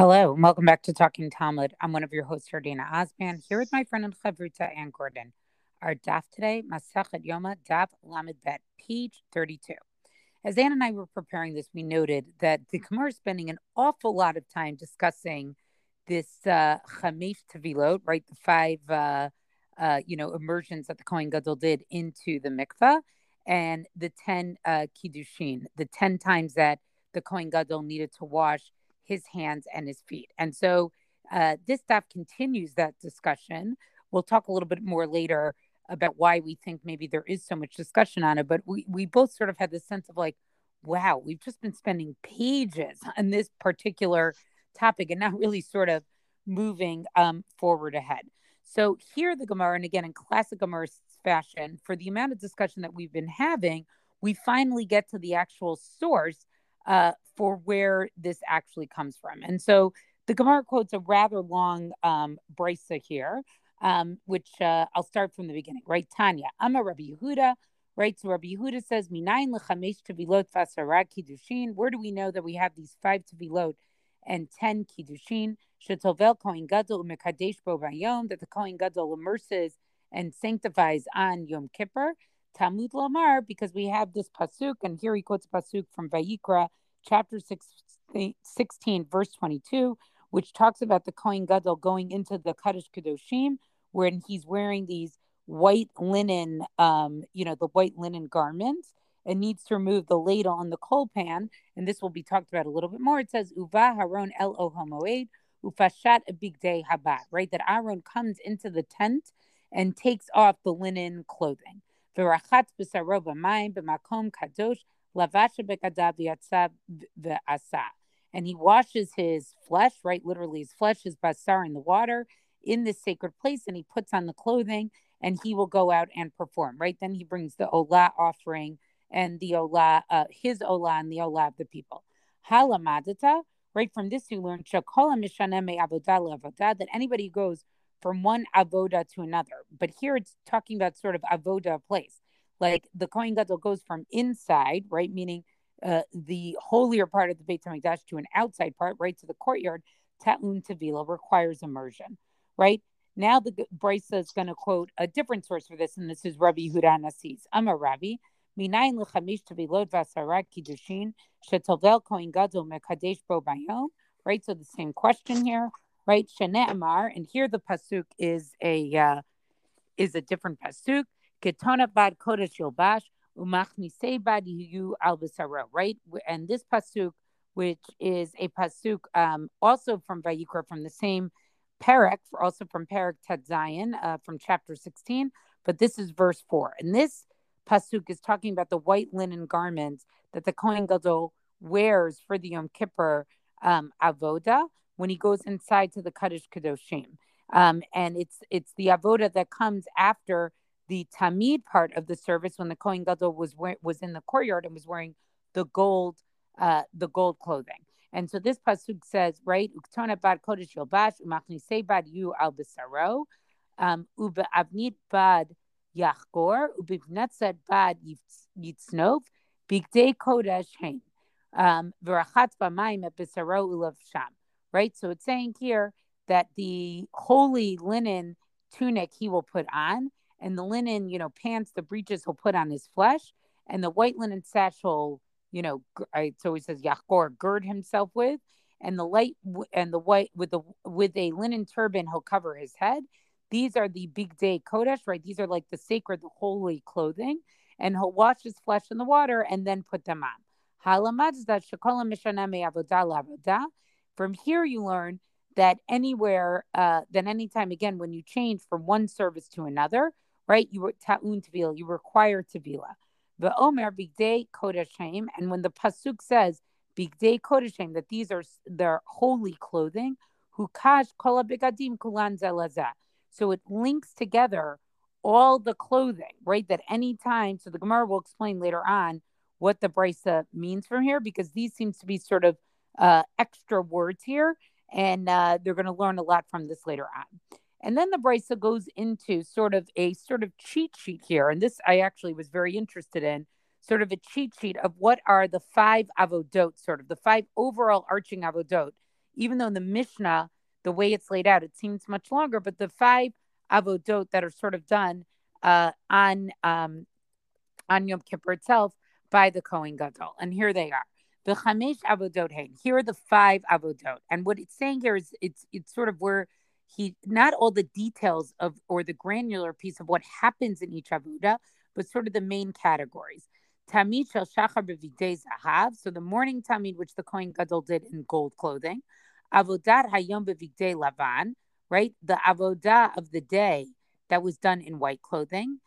Hello, and welcome back to Talking Talmud. I'm one of your hosts, Dana Osman, here with my friend and Chavruta Ann Gordon. Our daf today, Masachet Yoma, daf Lamed Bet, page 32. As Ann and I were preparing this, we noted that the Gemara is spending an awful lot of time discussing this uh, Chamesh Tevilot, right? The five, uh, uh, you know, immersions that the Kohen Gadol did into the mikvah, and the 10 uh, Kiddushin, the 10 times that the Kohen Gadol needed to wash his hands and his feet. And so uh, this stuff continues that discussion. We'll talk a little bit more later about why we think maybe there is so much discussion on it. But we, we both sort of had this sense of like, wow, we've just been spending pages on this particular topic and not really sort of moving um, forward ahead. So here the Gemara, and again in classic Gemara fashion, for the amount of discussion that we've been having, we finally get to the actual source uh, for where this actually comes from. And so the Gemara quotes a rather long um, brisa here, um, which uh, I'll start from the beginning, right? Tanya, I'm a Rabbi Yehuda, right? So Rabbi Yehuda says, Minayin kiddushin. Where do we know that we have these five tevilot and ten kiddushin? Shetovel kohen gadol mekadesh bo that the kohen gadol immerses and sanctifies on Yom Kippur. Talmud Lamar, because we have this pasuk, and here he quotes pasuk from Vayikra, chapter 16, 16, verse 22, which talks about the Kohen Gadol going into the Kodesh Kedoshim, when he's wearing these white linen, um, you know, the white linen garments, and needs to remove the ladle on the coal pan. And this will be talked about a little bit more. It says, Uva Haron El Ohomoed, Ufashat a big day habat, right? That Aaron comes into the tent and takes off the linen clothing. Virachat b'saroba mayim b'makom kadosh and he washes his flesh, right? Literally, his flesh, his basar in the water in this sacred place, and he puts on the clothing, and he will go out and perform, right? Then he brings the olah offering and the olah, uh, his olah and the olah of the people. Halamadata, right? From this, you learn that anybody who goes from one avoda to another. But here it's talking about sort of avoda place. Like the Kohen Gadol goes from inside, right, meaning uh, the holier part of the Beit Hamikdash to an outside part, right, to the courtyard. Ta'un Tavila requires immersion, right? Now the Brisa is going to quote a different source for this, and this is Rabbi Yehuda Nasis. I'm a Rabbi. Minayin l'chamish tevilot v'asarat kiddushin shetovel kohen gadol mekadesh bo bayom. Right, so the same question here, right? Shane Amar, and here the pasuk is a uh, is a different pasuk. Ketona bad kodesh yobash umachnisei bad yu al right? And this pasuk, which is a pasuk um, also from Vayikra, from the same parak, also from parak Tadzayin, uh, from chapter 16, but this is verse 4. And this pasuk is talking about the white linen garments that the Kohen Gadol wears for the Yom Kippur um, avoda when he goes inside to the Kodesh Kadoshim. Um, and it's it's the avoda that comes after the tamid part of the service when the Kohen Gadol was was in the courtyard and was wearing the gold uh, the gold clothing. And so this pasuk says, right, uktona bad kodesh yilbash umachnisei bad yu al besaro um, ube avnit bad yachgor ubivnetzet bad yitznov bigdei kodesh hein um, v'rachatz b'mayim et besaro ulav sham. Right, so it's saying here that the holy linen tunic he will put on and the linen, you know, pants, the breeches he'll put on his flesh, and the white linen satchel, you know, I, so he says Yachor gird himself with, and the light and the white with the with a linen turban he'll cover his head. These are the bigdei kodesh, right? These are like the sacred, the holy clothing, and he'll wash his flesh in the water and then put them on. From here, you learn that anywhere, uh, anytime again, when you change from one service to another, right? You were ta'un tevila, you require tevila. The Omer bigdei kodashim, and when the pasuk says bigdei kodashim, that these are their holy clothing, hukash kola bigadim. So it links together all the clothing, right? That any time, so the Gemara will explain later on what the brisa means from here, because these seems to be sort of uh, extra words here, and uh, they're going to learn a lot from this later on. And then the Brisa goes into sort of a sort of cheat sheet here. And this I actually was very interested in sort of a cheat sheet of what are the five avodot, sort of the five overall arching avodot even though in the Mishnah, the way it's laid out, it seems much longer, but the five avodot that are sort of done uh, on um, on Yom Kippur itself by the Kohen Gadol. And here they are. The Chamesh Avodot Hein. Here are the five Avodot. And what it's saying here is it's it's sort of where he not all the details of or the granular piece of what happens in each avodah, but sort of the main categories. Tamid shel shachar b'videi zahav. So the morning tamid, which the Kohen Gadol did in gold clothing. Avodat hayom b'videi lavan. Right, the avodah of the day that was done in white clothing.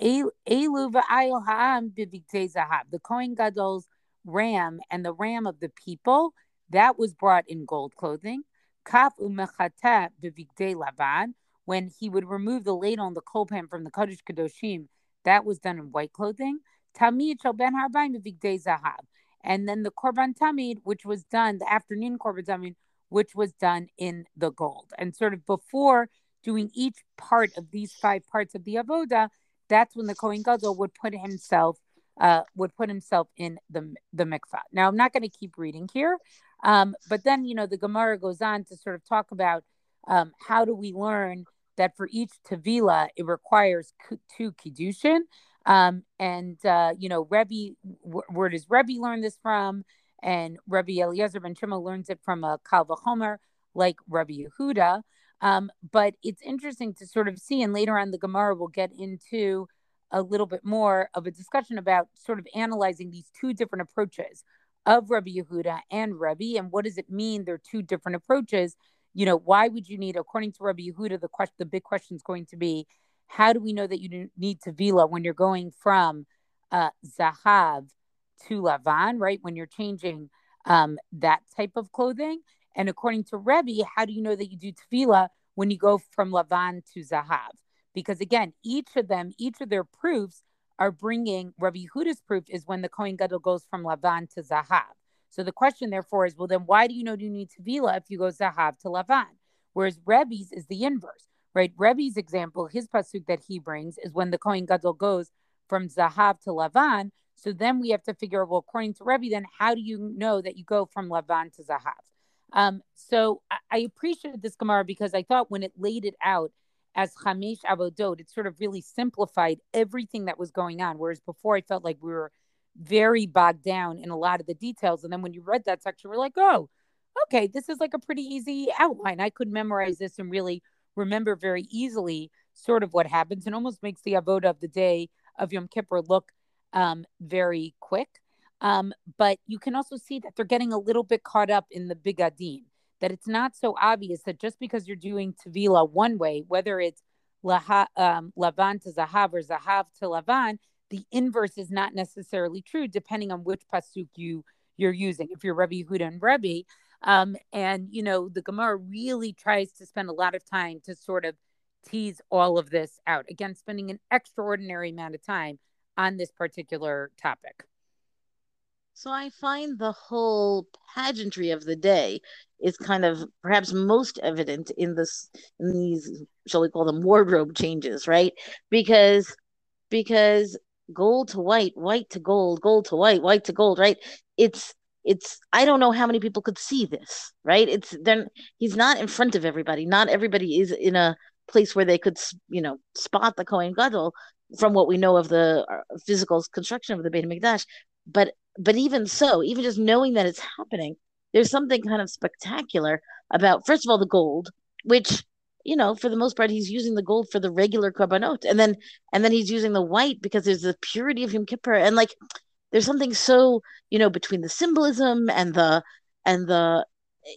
Elu ha'am b'videi zahav. The Kohen Gadol's ram and the ram of the people that was brought in gold clothing. Kaf umechata b'vigdei lavan, when he would remove the ladle and the coal pan from the Kodesh Kadoshim, that was done in white clothing. Tamid shel ben harbaim b'vigdei zahav. And then the korban tamid, which was done, the afternoon korban tamid, which was done in the gold. And sort of before doing each part of these five parts of the avoda, that's when the Kohen Gadol would put himself uh, would put himself in the the mikvah. Now I'm not going to keep reading here. Um, but then, you know, the Gemara goes on to sort of talk about um, how do we learn that for each Tavila, it requires two Kiddushin. Um, and, uh, you know, Rebbe, where does Rebbe learn this from? And Rebbe Eliezer ben Shimon learns it from a Kal Vachomer, like Rebbe Yehuda. Um, but it's interesting to sort of see, and later on the Gemara will get into a little bit more of a discussion about sort of analyzing these two different approaches of Rabbi Yehuda and Rabbi, and what does it mean? They're two different approaches. You know, why would you need, according to Rabbi Yehuda, the question, the big question is going to be, how do we know that you need Tevila when you're going from uh, Zahav to Lavan, right? When you're changing um, that type of clothing. And according to Rebbe, how do you know that you do Tevila when you go from Lavan to Zahav? Because again, each of them, each of their proofs are bringing Rabbi Yehuda's proof is when the Kohen Gadol goes from Lavan to Zahav. So the question, therefore, is well, then why do you know you need Tevila if you go Zahav to Lavan? Whereas Rebbe's is the inverse, right? Rebbe's example, his pasuk that he brings is when the Kohen Gadol goes from Zahav to Lavan. So then we have to figure well, according to Rebbe, then how do you know that you go from Lavan to Zahav? Um, so I, I appreciated this Gemara because I thought when it laid it out, as Chamesh Avodot, it sort of really simplified everything that was going on. Whereas before, I felt like we were very bogged down in a lot of the details. And then when you read that section, we're like, oh, okay, this is like a pretty easy outline. I could memorize this and really remember very easily sort of what happens and almost makes the avoda of the day of Yom Kippur look um, very quick. Um, but you can also see that they're getting a little bit caught up in the bigadim that it's not so obvious that just because you're doing Tevila one way, whether it's laha, um, Lavan to Zahav or Zahav to Lavan, the inverse is not necessarily true depending on which pasuk you you're using. If you're Rabbi Yehuda and Rabbi, um, and you know the Gemara really tries to spend a lot of time to sort of tease all of this out. Again, spending an extraordinary amount of time on this particular topic. So I find the whole pageantry of the day is kind of perhaps most evident in this in these shall we call them wardrobe changes, right? Because because gold to white, white to gold, gold to white, white to gold, right? It's it's I don't know how many people could see this, right? It's then he's not in front of everybody. Not everybody is in a place where they could, you know, spot the Kohen Gadol from what we know of the uh, physical construction of the Beit Hamikdash. But but even so, even just knowing that it's happening, there's something kind of spectacular about first of all the gold, which you know for the most part he's using the gold for the regular korbanot, and then and then he's using the white because there's the purity of Yom Kippur, and like there's something so you know between the symbolism and the and the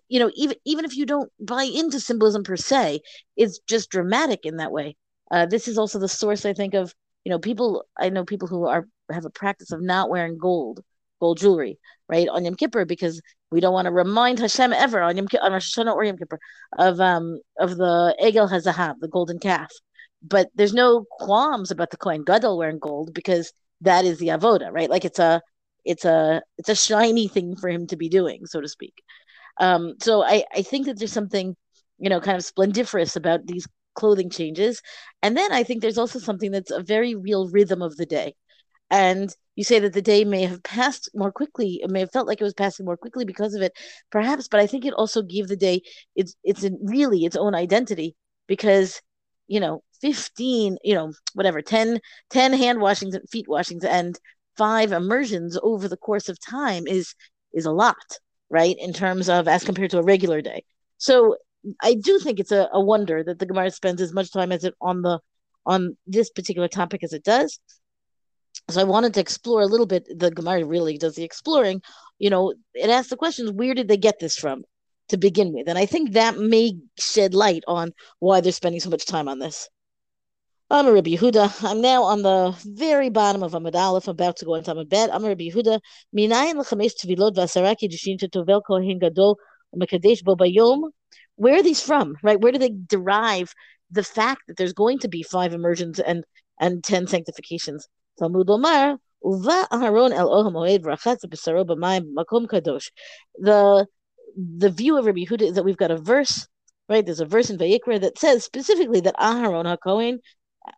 you know even even if you don't buy into symbolism per se, it's just dramatic in that way. Uh, this is also the source I think of you know people I know people who are have a practice of not wearing gold gold jewelry, right, on Yom Kippur because we don't want to remind Hashem ever on Yom on Rosh Hashanah or Yom Kippur of um of the Egel Hazahav, the golden calf. But there's no qualms about the Kohen Gadol wearing gold because that is the avoda, right? Like it's a it's a it's a shiny thing for him to be doing, so to speak. Um, so I I think that there's something you know kind of splendiferous about these clothing changes, and then I think there's also something that's a very real rhythm of the day, and you say that the day may have passed more quickly. It may have felt like it was passing more quickly because of it, perhaps. But I think it also gave the day its it's really its own identity because you know 15 you know whatever 10 10 hand washings and feet washings and five immersions over the course of time is is a lot right in terms of as compared to a regular day so i do think it's a, a wonder that the gemara spends as much time as it on the on this particular topic as it does so I wanted to explore a little bit. The Gemara really does the exploring. You know, it asks the questions: Where did they get this from to begin with? And I think that may shed light on why they're spending so much time on this. I'm a Rabbi Yehuda. I'm now on the very bottom of Amud Aleph, about to go into Amud Bet. I'm a Rabbi Yehuda. Minayin l'chamesh tvilot v'asaraki dishin tetovel kohen gadol u'mekadesh bo bayom. Where are these from? Right? Where do they derive the fact that there's going to be five immersions and and ten sanctifications? Talmud. The the view of Rabbi Yehuda is that we've got a verse, right? There's a verse in Vayikra that says specifically that Aharon HaKohen,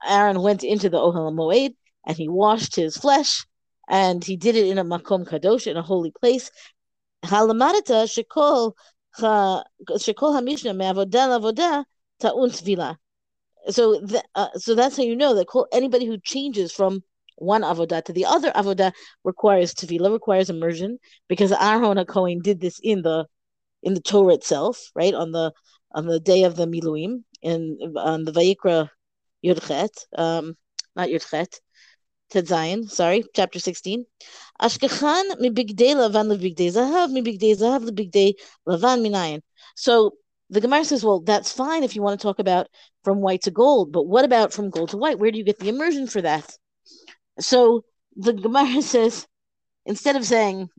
Aaron went into the Ohel Moed and he washed his flesh and he did it in a Makom Kadosh, in a holy place. Halamadata Shekol So, uh, so that's how you know that anybody who changes from one avodah to the other avodah requires tevila, requires immersion, because Aaron HaKohen did this in the in the Torah itself, right on the on the day of the Miluim in on the Vayikra Yudchet, um, not Yudchet, Ted sorry, chapter sixteen. Ashkechan mibigdei lavan lebigdei zahav mibigdei zahav lebigdei lavan minayin. So the Gemara says, well, that's fine if you want to talk about from white to gold, but what about from gold to white? Where do you get the immersion for that? So the Gemara says, instead of saying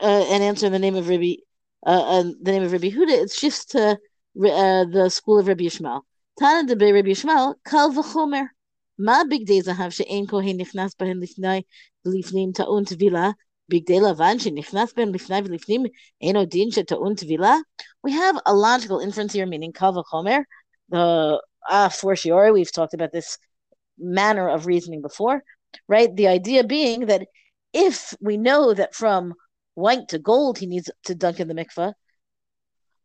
uh, and answer in the name of Rabbi, uh, uh, the name of Rabbi Huda, it shifts to uh, the school of Rabbi Yishmael. Tana de Rabbi Yishmael, kal v'chomer. Big days have she'en kohen nichnas bahen lifnai lifnim ta'un tvila bigdei lavan shenichnas ben lifnai v'lifnim eno din she'ta'un tvila. We have a logical inference here, meaning kal v'chomer. The ah, fortiori, we've talked about this manner of reasoning before right? The idea being that if we know that from white to gold he needs to dunk in the mikveh,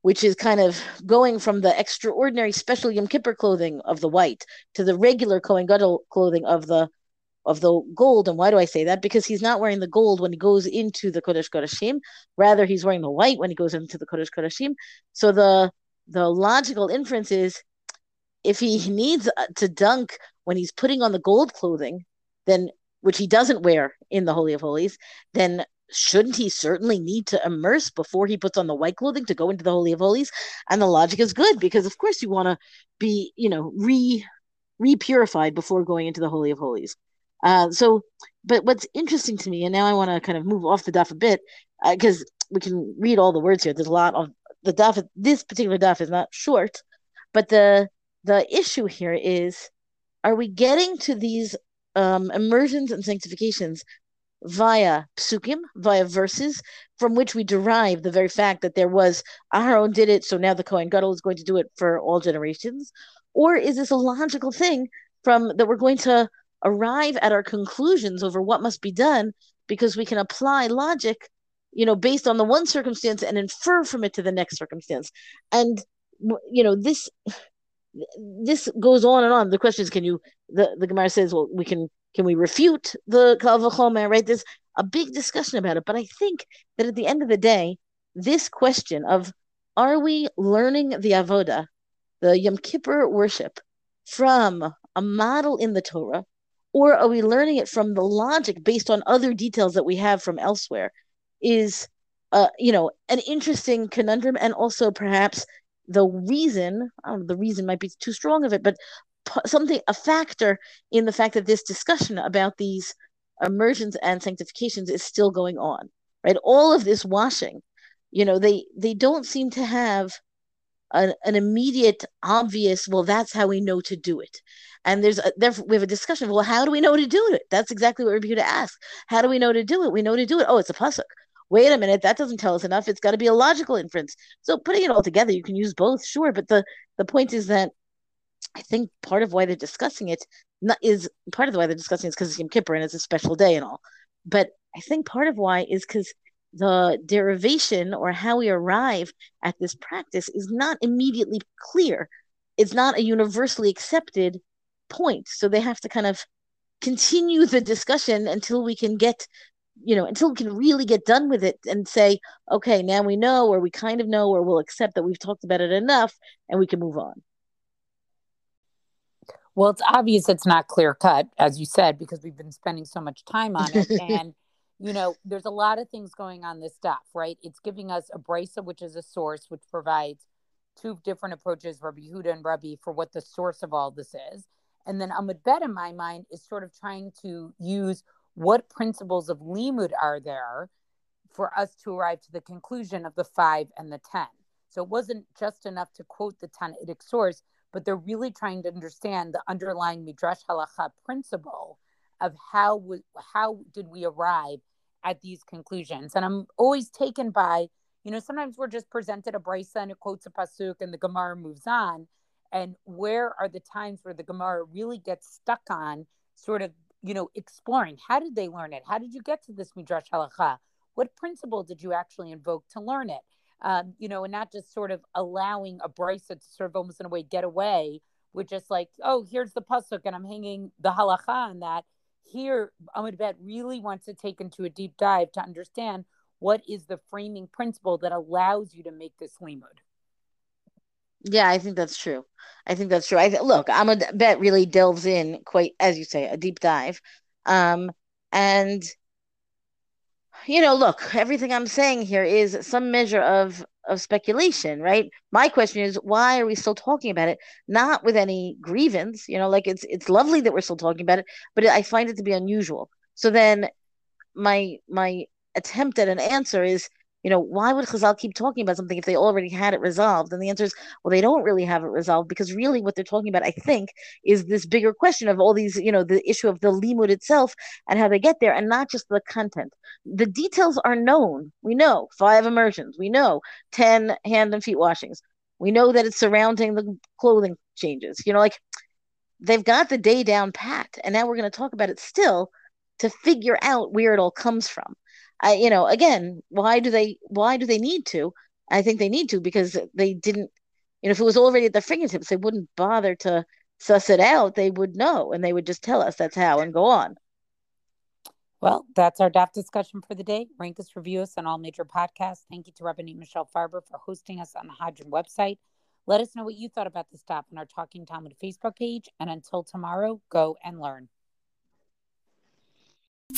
which is kind of going from the extraordinary special Yom Kippur clothing of the white to the regular Kohen Gadol clothing of the of the gold. And why do I say that? Because he's not wearing the gold when he goes into the Kodesh Kodeshim. Rather, he's wearing the white when he goes into the Kodesh Kodeshim. So the the logical inference is if he needs uh, to dunk when he's putting on the gold clothing, then which he doesn't wear in the Holy of Holies, then shouldn't he certainly need to immerse before he puts on the white clothing to go into the Holy of Holies? And the logic is good because of course you want to be, you know, re re-purified before going into the Holy of Holies. Uh, so, but what's interesting to me, and now I want to kind of move off the daf a bit, because uh, we can read all the words here. There's a lot of the daf. This particular daf is not short, but the the issue here is, are we getting to these um, immersions and sanctifications via psukim, via verses, from which we derive the very fact that there was Aharon did it, so now the Kohen Gadol is going to do it for all generations, or is this a logical thing from that we're going to arrive at our conclusions over what must be done because we can apply logic, you know, based on the one circumstance and infer from it to the next circumstance, and you know this this goes on and on. The question is, can you? The the Gemara says, well, we can. Can we refute the Kalvachomer? Right? There's a big discussion about it, but I think that at the end of the day, this question of are we learning the avoda, the Yom Kippur worship, from a model in the Torah, or are we learning it from the logic based on other details that we have from elsewhere? Is uh, you know, an interesting conundrum, and also perhaps the reason, know, the reason might be too strong of it, but something, a factor in the fact that this discussion about these immersions and sanctifications is still going on, right? All of this washing, you know, they they don't seem to have an, an immediate, obvious. Well, that's how we know to do it. And there's a, there, we have a discussion. Well, how do we know to do it? That's exactly what we're here to ask. How do we know to do it? We know to do it. Oh, it's a pasuk wait a minute, that doesn't tell us enough. It's got to be a logical inference. So putting it all together, you can use both, sure. But the the point is that I think part of why they're discussing it is part of the why they're discussing it is because it's Yom Kippur and it's a special day and all. but I think part of why is because the derivation or how we arrive at this practice is not immediately clear. It's not a universally accepted point. So they have to kind of continue the discussion until we can get you know until we can really get done with it and say okay now we know or we kind of know or we'll accept that we've talked about it enough and we can move on well it's obvious it's not clear cut as you said because we've been spending so much time on it. And you know there's a lot of things going on this stuff right? It's giving us a brisa which is a source which provides two different approaches rabbi Huda and rabbi for what the source of all this is. And then amud bet in my mind is sort of trying to use what principles of limud are there for us to arrive to the conclusion of the five and the ten. So it wasn't just enough to quote the Tannaitic source, but they're really trying to understand the underlying midrash halacha principle of how we, how did we arrive at these conclusions. And I'm always taken by, you know, sometimes we're just presented a brisa and it quotes a pasuk and the Gemara moves on. And where are the times where the Gemara really gets stuck on sort of you know, exploring how did they learn it? How did you get to this midrash halacha? What principle did you actually invoke to learn it? Um, you know, and not just sort of allowing a brisa to sort of almost in a way get away with just like, oh, here's the pasuk and I'm hanging the halacha on that. Here, Amud Bet really wants to take into a deep dive to understand what is the framing principle that allows you to make this limud. Yeah, I think that's true. I think that's true. I th- look, I'm bet really delves in quite, as you say, a deep dive. Um, and you know, look, everything I'm saying here is some measure of of speculation, right? My question is, why are we still talking about it? Not with any grievance, you know, like it's it's lovely that we're still talking about it, but I find it to be unusual. So then, my my attempt at an answer is you know, why would Chazal keep talking about something if they already had it resolved? And the answer is, well, they don't really have it resolved because really what they're talking about, I think, is this bigger question of all these, you know, the issue of the limud itself and how they get there and not just the content. The details are known. We know five immersions. We know 10 hand and feet washings. We know that it's surrounding the clothing changes. You know, like they've got the day down pat. And now we're going to talk about it still to figure out where it all comes from. I, you know, again, why do they why do they need to? I think they need to because they didn't, you know, if it was already at their fingertips, they wouldn't bother to suss it out. They would know and they would just tell us that's how and go on. Well, that's our DAF discussion for the day. Rank us, review us on all major podcasts. Thank you to Rabbanit Michelle Farber for hosting us on the Hadran website. Let us know what you thought about the stop on our Talking Talmud Facebook page. And until tomorrow, go and learn. うん。